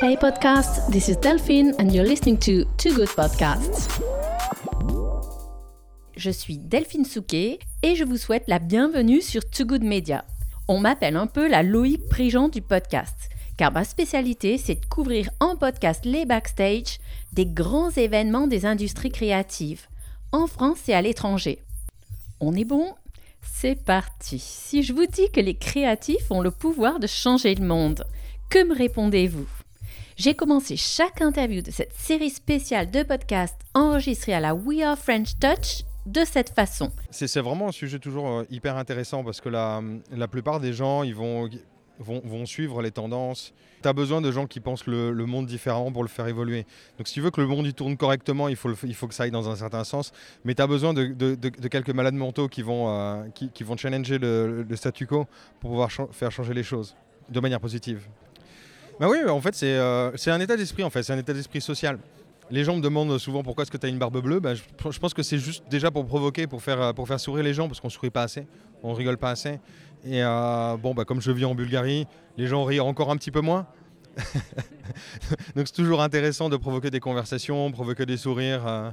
Hey podcast, this is Delphine and you're listening to Too Good Podcasts. Je suis Delphine Souquet et je vous souhaite la bienvenue sur Too Good Media. On m'appelle un peu la Loïc Prigent du podcast, car ma spécialité c'est de couvrir en podcast les backstage des grands événements des industries créatives, en France et à l'étranger. On est bon? C'est parti. Si je vous dis que les créatifs ont le pouvoir de changer le monde, que me répondez-vous? J'ai commencé chaque interview de cette série spéciale de podcasts enregistrée à la We Are French Touch de cette façon. C'est vraiment un sujet toujours euh, hyper intéressant parce que la, plupart des gens, ils vont, suivre les tendances. Tu as besoin de gens qui pensent le, monde différent pour le faire évoluer. Donc si tu veux que le monde il tourne correctement, il faut, que ça aille dans un certain sens. Mais tu as besoin de, quelques malades mentaux qui vont, euh, challenger le, statu quo pour pouvoir faire changer les choses de manière positive. Bah oui, en fait, c'est euh, un état d'esprit, en fait, c'est un état d'esprit social. Les gens me demandent souvent pourquoi est-ce que tu as une barbe bleue. Bah, je, pense que c'est juste déjà pour provoquer, pour faire, pour faire sourire les gens, parce qu'on sourit pas assez, on rigole pas assez. Et euh, bon, bah, comme je vis en Bulgarie, les gens rient encore un petit peu moins. Donc c'est toujours intéressant de provoquer des conversations, provoquer des sourires. Euh,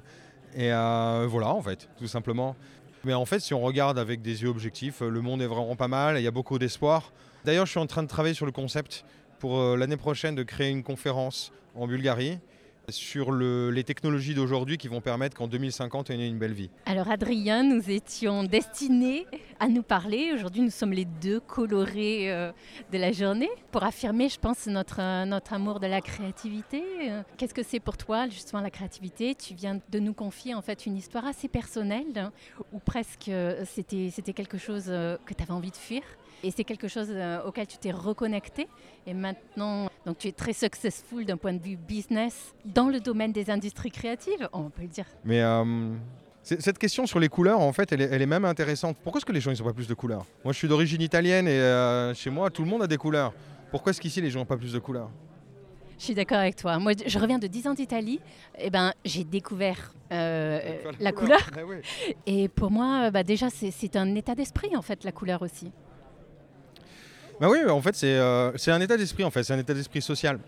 et euh, voilà, en fait, tout simplement. Mais en fait, si on regarde avec des yeux objectifs, le monde est vraiment pas mal, il y a beaucoup d'espoir. D'ailleurs, je suis en train de travailler sur le concept pour euh, l'année prochaine de créer une conférence en Bulgarie sur le, les technologies d'aujourd'hui qui vont permettre qu'en 2050, on ait une belle vie. Alors Adrien, nous étions destinés à nous parler. Aujourd'hui, nous sommes les deux colorés euh, de la journée pour affirmer, je pense, notre, euh, notre amour de la créativité. Qu'est-ce que c'est pour toi, justement, la créativité? Tu viens de nous confier, en fait, une histoire assez personnelle, ou presque c'était quelque chose que tu avais envie de fuir. Et c'est quelque chose euh, auquel tu t'es reconnecté. Et maintenant, donc tu es très successful d'un point de vue business dans le domaine des industries créatives, on peut le dire. Mais euh, cette question sur les couleurs, en fait, elle est, elle est même intéressante. Pourquoi est-ce que les gens n'ont pas plus de couleurs? Moi, je suis d'origine italienne et euh, chez moi, tout le monde a des couleurs. Pourquoi est-ce qu'ici, les gens n'ont pas plus de couleurs? Je suis d'accord avec toi. Moi, je reviens de 10 ans d'Italie. Et eh ben, j'ai découvert euh, la couleur. couleur. Eh. Et pour moi, bah, déjà, c'est un état d'esprit, en fait, la couleur aussi. Bah oui, en fait, c'est euh, un état d'esprit, en fait, c'est un état d'esprit social.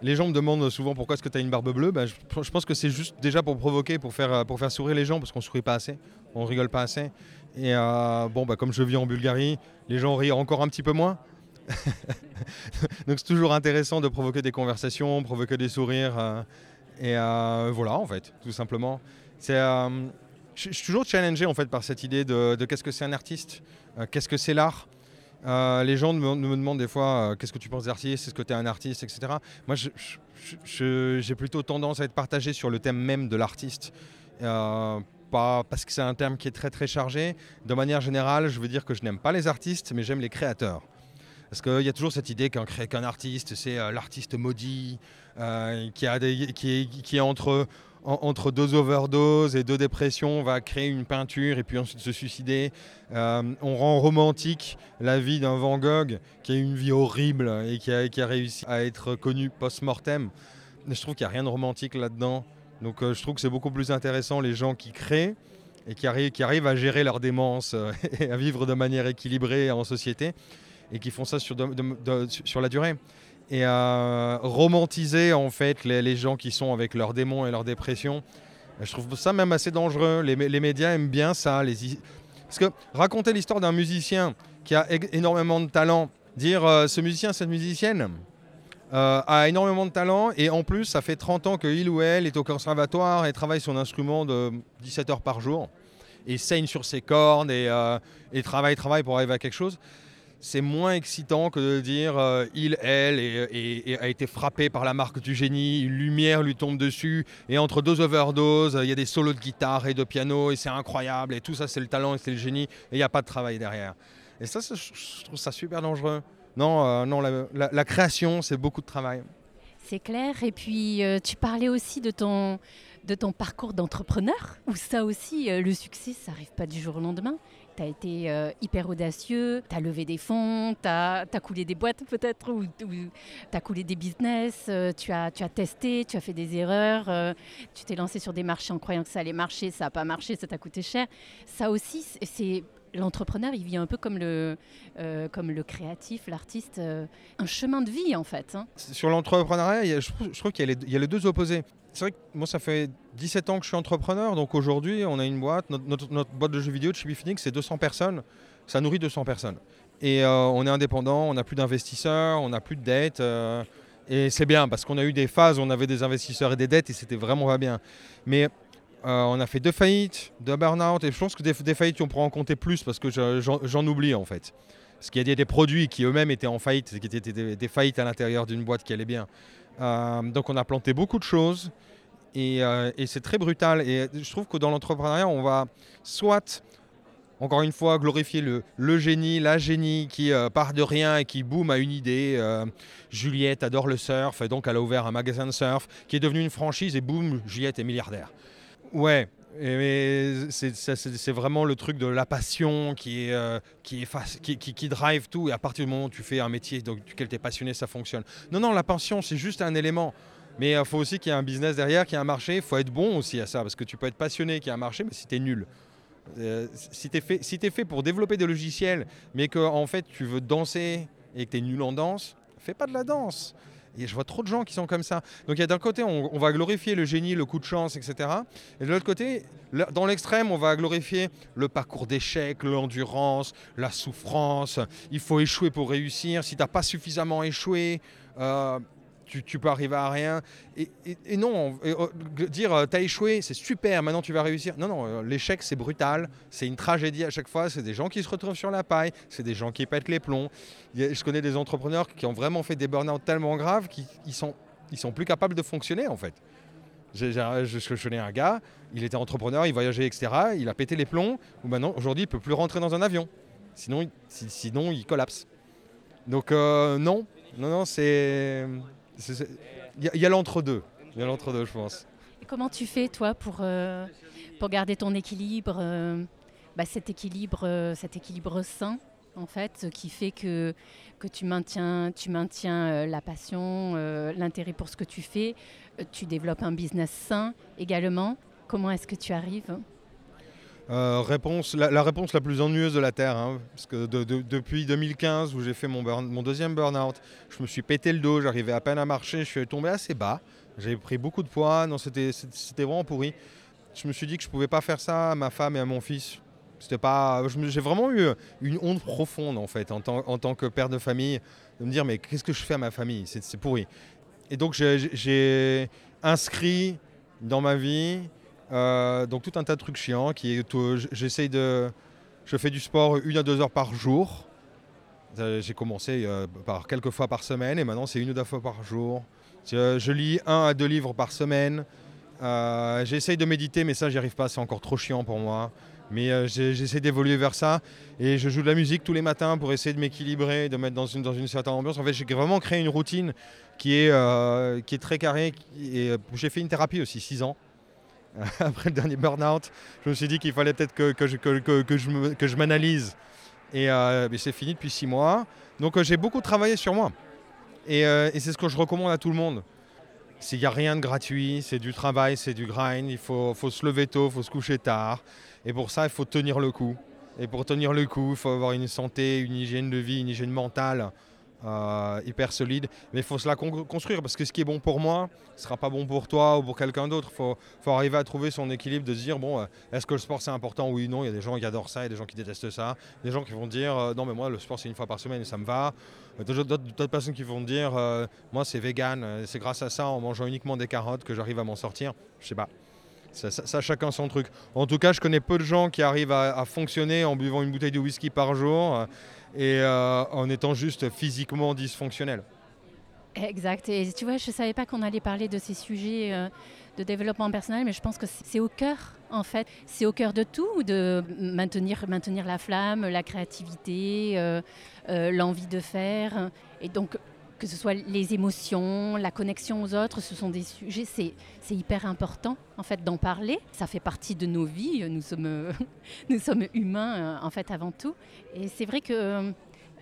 Les gens me demandent souvent pourquoi est-ce que tu as une barbe bleue. Bah, je, pense que c'est juste déjà pour provoquer, pour faire, pour faire sourire les gens, parce qu'on sourit pas assez, on rigole pas assez. Et euh, bon, bah, comme je vis en Bulgarie, les gens rient encore un petit peu moins. Donc c'est toujours intéressant de provoquer des conversations, provoquer des sourires. Euh, et voilà, en fait, tout simplement. C'est, je suis toujours challengé en fait par cette idée de qu'est-ce que c'est un artiste, qu'est-ce que c'est l'art. Euh, les gens me, demandent des fois euh, qu'est-ce que tu penses d'artiste, est-ce que tu es un artiste, etc. Moi, j'ai plutôt tendance à être partagé sur le thème même de l'artiste. Euh, pas parce que c'est un terme qui est très très chargé. De manière générale, je veux dire que je n'aime pas les artistes, mais j'aime les créateurs. Parce qu'il y a toujours cette idée qu'un qu artiste, c'est l'artiste maudit, qui, qui est entre entre deux overdoses et deux dépressions, on va créer une peinture et puis ensuite se suicider. Euh, on rend romantique la vie d'un Van Gogh qui a une vie horrible et qui a, réussi à être connu post-mortem. Je trouve qu'il n'y a rien de romantique là-dedans. Donc euh, je trouve que c'est beaucoup plus intéressant les gens qui créent et qui arrivent, à gérer leur démence euh, et à vivre de manière équilibrée en société et qui font ça sur la durée et à romantiser en fait les, gens qui sont avec leurs démons et leurs dépressions. Je trouve ça même assez dangereux. Les, médias aiment bien ça. Parce que raconter l'histoire d'un musicien qui a énormément de talent, dire euh, ce musicien, cette musicienne euh, a énormément de talent et en plus ça fait 30 ans qu'il ou elle est au conservatoire et travaille son instrument de 17 heures par jour et saigne sur ses cordes et, euh, et travaille, travaille pour arriver à quelque chose c'est moins excitant que de dire euh, il, elle a été frappé par la marque du génie, une lumière lui tombe dessus et entre deux overdoses, il y a des solos de guitare et de piano et c'est incroyable et tout ça c'est le talent et c'est le génie et il n'y a pas de travail derrière. Et ça, je trouve ça super dangereux. Non, euh, non la création, c'est beaucoup de travail. C'est clair. Et puis, euh, tu parlais aussi de ton, de ton parcours d'entrepreneur, où ça aussi, euh, le succès, ça n'arrive pas du jour au lendemain. Tu as été euh, hyper audacieux, tu as levé des fonds, tu as, coulé des boîtes peut-être, ou, tu as coulé des business, euh, tu, as, tu as testé, tu as fait des erreurs, tu t'es lancé sur des marchés en croyant que ça allait marcher, ça n'a pas marché, ça t'a coûté cher. Ça aussi, c'est l'entrepreneur, il vit un peu comme le, comme le créatif, l'artiste, un chemin de vie en fait. hein. Sur l'entrepreneuriat, je je trouve qu'il y, y a les deux opposés. C'est vrai que moi, ça fait 17 ans que je suis entrepreneur. Donc aujourd'hui, on a une boîte. Notre, boîte de jeux vidéo de chez Bifinix, c'est 200 personnes. Ça nourrit 200 personnes. Et euh, on est indépendant, on n'a plus d'investisseurs, on n'a plus de dettes. euh, et c'est bien parce qu'on a eu des phases où on avait des investisseurs et des dettes et c'était vraiment pas bien. Mais euh, on a fait deux faillites, deux burn-out. Et je pense que des, faillites, on pourra en compter plus parce que je- j'en oublie en fait. Parce qu'il y a des, des produits qui eux-mêmes étaient en faillite, qui étaient des, des faillites à l'intérieur d'une boîte qui allait bien. Donc on a planté beaucoup de choses et, euh, et c'est très brutal. Et je trouve que dans l'entrepreneuriat, on va soit, encore une fois, glorifier le, génie, la génie qui euh, part de rien et qui boum a une idée. Euh, Juliette adore le surf et donc elle a ouvert un magasin de surf qui est devenu une franchise et boum, Juliette est milliardaire. Ouais. c'est vraiment le truc de la passion qui, qui, qui, drive tout. Et à partir du moment où tu fais un métier duquel tu es passionné, ça fonctionne. Non, non, la passion, c'est juste un élément. Mais il faut aussi qu'il y ait un business derrière, qu'il y ait un marché. Il faut être bon aussi à ça, parce que tu peux être passionné qu'il y a un marché, mais si tu es nul. Euh, si tu es, fait- si t'es fait pour développer des logiciels, mais que en fait tu veux danser et que tu es nul en danse, fais pas de la danse. Et je vois trop de gens qui sont comme ça. Donc il y a d'un côté, on, va glorifier le génie, le coup de chance, etc. Et de l'autre côté, dans l'extrême, on va glorifier le parcours d'échec, l'endurance, la souffrance. Il faut échouer pour réussir. Si tu n'as pas suffisamment échoué, euh, tu, peux arriver à rien. Et, non, et, euh, dire euh, t'as échoué, c'est super, maintenant tu vas réussir. Non, non, euh, l'échec c'est brutal, c'est une tragédie à chaque fois. C'est des gens qui se retrouvent sur la paille, c'est des gens qui pètent les plombs. Je connais des entrepreneurs qui ont vraiment fait des burn-out tellement graves qu'ils ils sont, ils sont plus capables de fonctionner en fait. J'ai- Je, connais un gars, il était entrepreneur, il voyageait, etc. Il a pété les plombs, ou maintenant aujourd'hui il peut plus rentrer dans un avion. Sinon, il- si- sinon il collapse. Donc euh, non, non, non, c'est... Il y a- l'entre-deux. Il y a l'entre-deux, je pense. Comment tu fais toi pour, euh, pour garder ton équilibre, euh, bah, cet équilibre, euh, cet équilibre sain en fait, qui fait que, que tu maintiens, tu maintiens la passion, l'intérêt pour ce que tu fais, tu développes un business sain également. Comment est-ce que tu arrives? Euh, réponse, la, réponse la plus ennuyeuse de la Terre, hein, parce que de- de- depuis 2015 où j'ai fait mon, deuxième burn-out, je me suis pété le dos, j'arrivais à peine à marcher, je suis tombé assez bas, j'avais pris beaucoup de poids, non, c'était vraiment pourri. Je me suis dit que je pouvais pas faire ça à ma femme et à mon fils. C'était pas, j'ai vraiment eu une honte profonde en fait en tant, en tant que père de famille, de me dire mais qu'est-ce que je fais à ma famille, c'est pourri. Et donc j'ai- j'ai j'ai inscrit dans ma vie euh, donc tout un tas de trucs chiants qui j'essaye de je fais du sport une à deux heures par jour. Euh, j'ai commencé euh, par quelques fois par semaine et maintenant c'est une ou deux fois par jour. Je, lis un à deux livres par semaine. Euh, j'essaye de méditer mais ça j'y arrive pas c'est encore trop chiant pour moi. Mais j'essaie d'évoluer vers ça et je joue de la musique tous les matins pour essayer de m'équilibrer de mettre dans une, certaine ambiance. En fait j'ai vraiment créé une routine qui est, qui est très carrée et j'ai fait une thérapie aussi six ans après le dernier burn-out, je me suis dit qu'il fallait peut-être que, que je, que, je que je m'analyse. Et euh, c'est fini depuis six mois. Donc euh, j'ai beaucoup travaillé sur moi. Et, euh, et c'est ce que je recommande à tout le monde. Il n'y a rien de gratuit, c'est du travail, c'est du grind. Il faut, faut se lever tôt, il faut se coucher tard. Et pour ça, il faut tenir le coup. Et pour tenir le coup, il faut avoir une santé, une hygiène de vie, une hygiène mentale euh, hyper solide. Mais il faut se la con- construire parce que ce qui est bon pour moi ne sera pas bon pour toi ou pour quelqu'un d'autre. Il faut, faut arriver à trouver son équilibre, de se dire bon, euh, est-ce que le sport c'est important? Oui, non. Il y a des gens qui adorent ça, il y a des gens qui détestent ça. Des gens qui vont dire euh, non, mais moi le sport c'est une fois par semaine et ça me va. D'autres personnes qui vont dire moi c'est vegan, c'est grâce à ça en mangeant uniquement des carottes que j'arrive à m'en sortir. Je sais pas. Ça, chacun son truc. En tout cas, je connais peu de gens qui arrivent à, fonctionner en buvant une bouteille de whisky par jour et euh, en étant juste physiquement dysfonctionnel. Exact. Et tu vois, je ne savais pas qu'on allait parler de ces sujets euh, de développement personnel, mais je pense que c'est au cœur, en fait. C'est au cœur de tout, de maintenir, maintenir la flamme, la créativité, euh, l'envie de faire. Et donc, que ce soit les émotions, la connexion aux autres, ce sont des sujets, c'est hyper important, en fait, d'en parler. Ça fait partie de nos vies. Nous sommes, nous sommes humains, euh, en fait, avant tout. Et c'est vrai que... euh,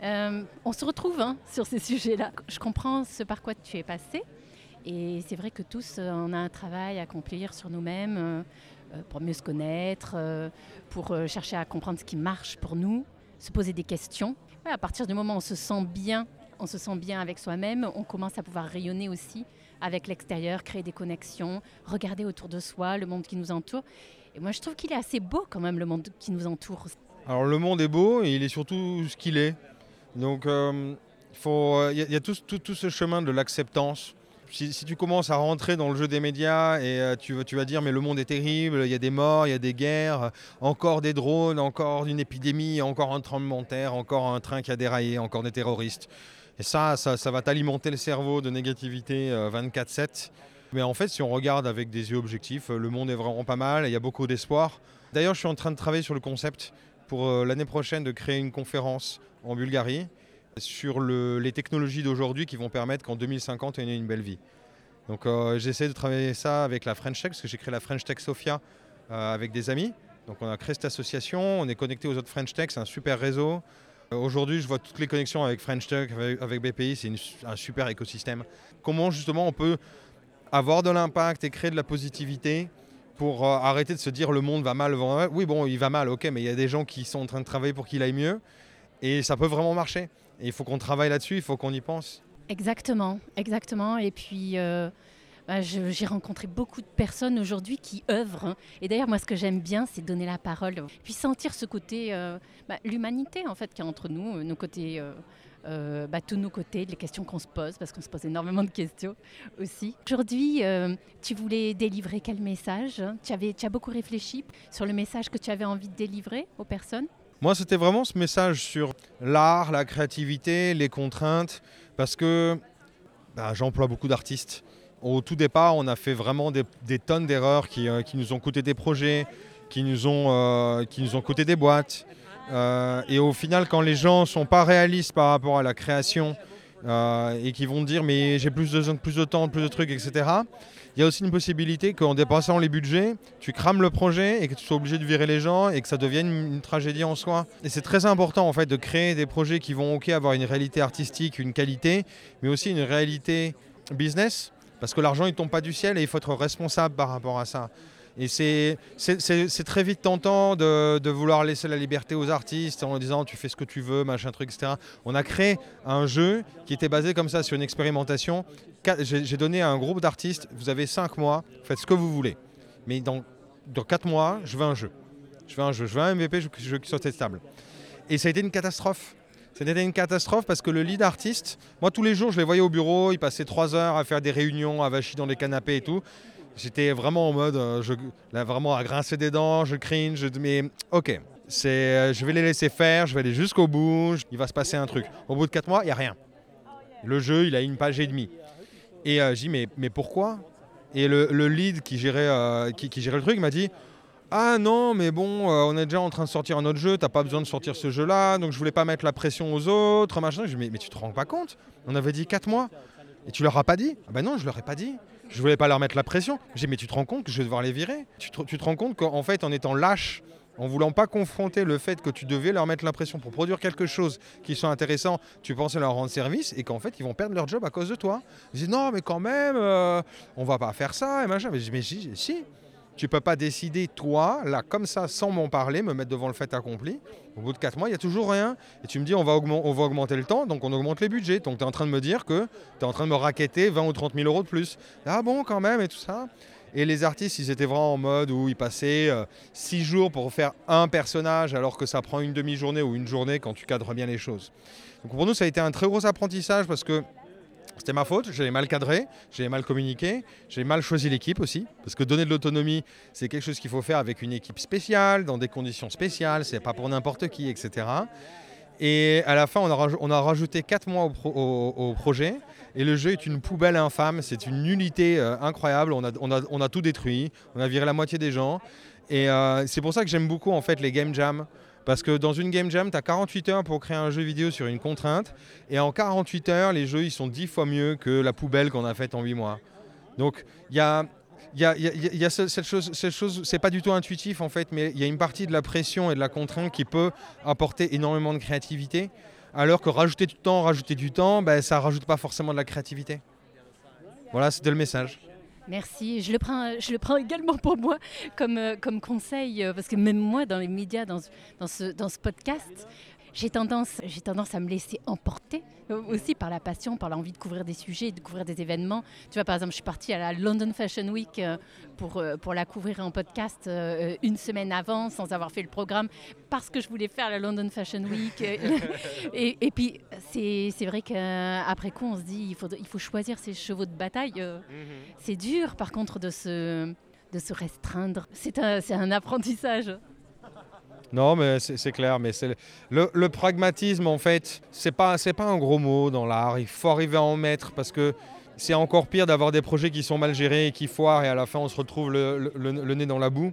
euh, on se retrouve hein, sur ces sujets-là. Je comprends ce par quoi tu es passé. Et c'est vrai que tous, euh, on a un travail à accomplir sur nous-mêmes, pour mieux se connaître, pour chercher à comprendre ce qui marche pour nous, se poser des questions. à partir du moment où on se sent bien, on se sent bien avec soi-même, on commence à pouvoir rayonner aussi avec l'extérieur, créer des connexions, regarder autour de soi le monde qui nous entoure. Et moi, je trouve qu'il est assez beau quand même, le monde qui nous entoure. Alors, le monde est beau et il est surtout ce qu'il est. Donc, euh, il y, a tout, ce chemin de l'acceptance. Si, tu commences à rentrer dans le jeu des médias et euh, tu, vas dire mais le monde est terrible, il y a des morts, il y a des guerres, encore des drones, encore une épidémie, encore un tremblement de terre, encore un train qui a déraillé, encore des terroristes. Et ça, ça, va t'alimenter le cerveau de négativité 24-7. Euh, Mais en fait, si on regarde avec des yeux objectifs, le monde est vraiment pas mal, il y a beaucoup d'espoir. D'ailleurs, je suis en train de travailler sur le concept pour euh, l'année prochaine de créer une conférence en Bulgarie sur les technologies d'aujourd'hui qui vont permettre qu'en 2050, on ait une belle vie. Donc euh, j'essaie de travailler ça avec la French Tech, parce que j'ai créé la French Tech Sofia avec des amis. Donc on a créé cette association, on est connecté aux autres French Tech, c'est un super réseau. Euh, aujourd'hui, je vois toutes les connexions avec French Tech, avec, BPI, c'est un super écosystème. Comment justement on peut avoir de l'impact et créer de la positivité pour euh, arrêter de se dire le monde va mal. Oui, bon, il va mal, ok, mais il y a des gens qui sont en train de travailler pour qu'il aille mieux et ça peut vraiment marcher. Et il faut qu'on travaille là-dessus, il faut qu'on y pense. Exactement, exactement. Et puis, euh, j'ai rencontré beaucoup de personnes aujourd'hui qui œuvrent. Hein. Et d'ailleurs, moi, ce que j'aime bien, c'est donner la parole, puis sentir ce côté, euh, bah, l'humanité en fait, qui est entre nous, euh, nos côtés. Euh, bah, tous nos côtés, les questions qu'on se pose, parce qu'on se pose énormément de questions aussi. Aujourd'hui, tu voulais délivrer quel message? Tu as beaucoup réfléchi sur le message que tu avais envie de délivrer aux personnes? Moi, c'était vraiment ce message sur l'art, la créativité, les contraintes, parce que j'emploie beaucoup d'artistes. Au tout départ, on a fait vraiment des, tonnes d'erreurs euh, qui, nous ont coûté des projets, qui nous ont, euh, qui nous ont coûté des boîtes. Euh, et au final, quand les gens ne sont pas réalistes par rapport à la création et qui vont dire mais j'ai plus de, plus de temps, plus de trucs, etc., il y a aussi une possibilité qu'en dépassant les budgets, tu crames le projet et que tu sois obligé de virer les gens et que ça devienne une, tragédie en soi. Et c'est très important en fait de créer des projets qui vont ok avoir une réalité artistique, une qualité, mais aussi une réalité business parce que l'argent, il tombe pas du ciel et il faut être responsable par rapport à ça. Et c'est très vite tentant de, de, vouloir laisser la liberté aux artistes en disant tu fais ce que tu veux, machin truc, etc. On a créé un jeu qui était basé comme ça sur une expérimentation. J'ai donné à un groupe d'artistes, vous avez cinq mois, faites ce que vous voulez. Mais dans, dans 4 mois, je veux un jeu. Je veux un jeu, je veux un MVP, je veux qu'il soit stable. Et ça a été une catastrophe. C'était une catastrophe parce que le lead artiste, moi tous les jours je les voyais au bureau, ils passaient trois heures à faire des réunions, à vacher dans les canapés et tout. J'étais vraiment en mode, euh, je, vraiment à grincer des dents, je cringe, mais ok, c'est, euh, je vais les laisser faire, je vais aller jusqu'au bout, il va se passer un truc. Au bout de quatre mois, il n'y a rien. Le jeu, il a une page et demie. Et euh, je dis, mais, pourquoi? Et le, lead qui gérait, qui, qui gérait le truc m'a dit, ah non, mais bon, euh, on est déjà en train de sortir un autre jeu, t'as pas besoin de sortir ce jeu-là, donc je voulais pas mettre la pression aux autres, machin. Je dis, mais, tu te rends pas compte? On avait dit 4 mois. Et tu leur as pas dit? Ah ben non, je leur ai pas dit. Je voulais pas leur mettre la pression. J'ai mais tu te rends compte que je vais devoir les virer? Tu te, rends compte qu'en fait, en étant lâche, en voulant pas confronter le fait que tu devais leur mettre la pression pour produire quelque chose qui soit intéressant, tu pensais leur rendre service et qu'en fait ils vont perdre leur job à cause de toi? Je dis non mais quand même, euh, on va pas faire ça et machin. Mais je dis mais si. Tu peux pas décider, toi, là, comme ça, sans m'en parler, me mettre devant le fait accompli. Au bout de 4 mois, il n'y a toujours rien. Et tu me dis, on va, on va augmenter le temps, donc on augmente les budgets. Donc tu es en train de me dire que tu es en train de me raqueter 20 ou 30 000 euros de plus. Ah bon, quand même, et tout ça. Et les artistes, ils étaient vraiment en mode où ils passaient 6 euh, jours pour faire un personnage, alors que ça prend une demi-journée ou une journée quand tu cadres bien les choses. Donc pour nous, ça a été un très gros apprentissage parce que c'était ma faute, j'avais mal cadré, j'avais mal communiqué, j'ai mal choisi l'équipe aussi, parce que donner de l'autonomie, c'est quelque chose qu'il faut faire avec une équipe spéciale, dans des conditions spéciales, c'est pas pour n'importe qui, etc. Et à la fin, on a, rajouté 4 mois au, projet, et le jeu est une poubelle infâme, c'est une nullité euh, incroyable, on a, on a, tout détruit, on a viré la moitié des gens, et euh, c'est pour ça que j'aime beaucoup en fait les game jams, parce que dans une game jam, tu as 48 heures pour créer un jeu vidéo sur une contrainte. Et en 48 heures, les jeux, ils sont 10 fois mieux que la poubelle qu'on a faite en 8 mois. Donc, il y a, cette chose, cette chose c'est pas du tout intuitif en fait, mais il y a une partie de la pression et de la contrainte qui peut apporter énormément de créativité. Alors que rajouter du temps, rajouter du temps, ben, ça rajoute pas forcément de la créativité. Voilà, c'était le message. Merci. Je le prends, également pour moi comme, euh, conseil, euh, parce que même moi, dans les médias, dans ce podcast, j'ai tendance, j'ai tendance à me laisser emporter euh, aussi par la passion, par l'envie de couvrir des sujets, de couvrir des événements. Tu vois, par exemple, je suis partie à la London Fashion Week euh, pour, euh, pour la couvrir en podcast une semaine avant, sans avoir fait le programme, parce que je voulais faire la London Fashion Week. et, et, puis, c'est vrai qu'après coup, on se dit, il faut, il faut choisir ses chevaux de bataille. Mhm. C'est dur, par contre, de se, de se restreindre. C'est un, un apprentissage. Non, mais c'est clair. Mais c'est le, le, pragmatisme, en fait, c'est pas c'est pas un gros mot dans l'art. Il faut arriver à en mettre parce que c'est encore pire d'avoir des projets qui sont mal gérés et qui foirent et à la fin on se retrouve le, le, nez dans la boue.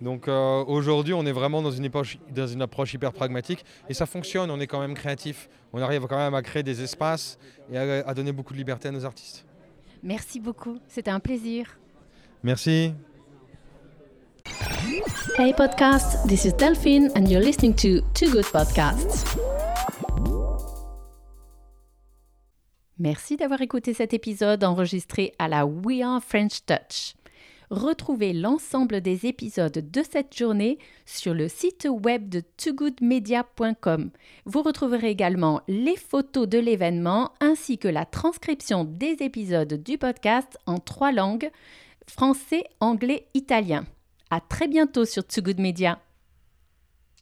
Donc euh, aujourd'hui, on est vraiment dans une, dans une approche hyper pragmatique et ça fonctionne. On est quand même créatif. On arrive quand même à créer des espaces et à, à donner beaucoup de liberté à nos artistes. Merci beaucoup. C'était un plaisir. Merci. Hey podcast, this is Delphine and you're listening to Too Good Podcasts. Merci d'avoir écouté cet épisode enregistré à la We Are French Touch. Retrouvez l'ensemble des épisodes de cette journée sur le site web de toogoodmedia.com. Vous retrouverez également les photos de l'événement ainsi que la transcription des épisodes du podcast en trois langues français, anglais, italien. À très bientôt sur Too Good Media.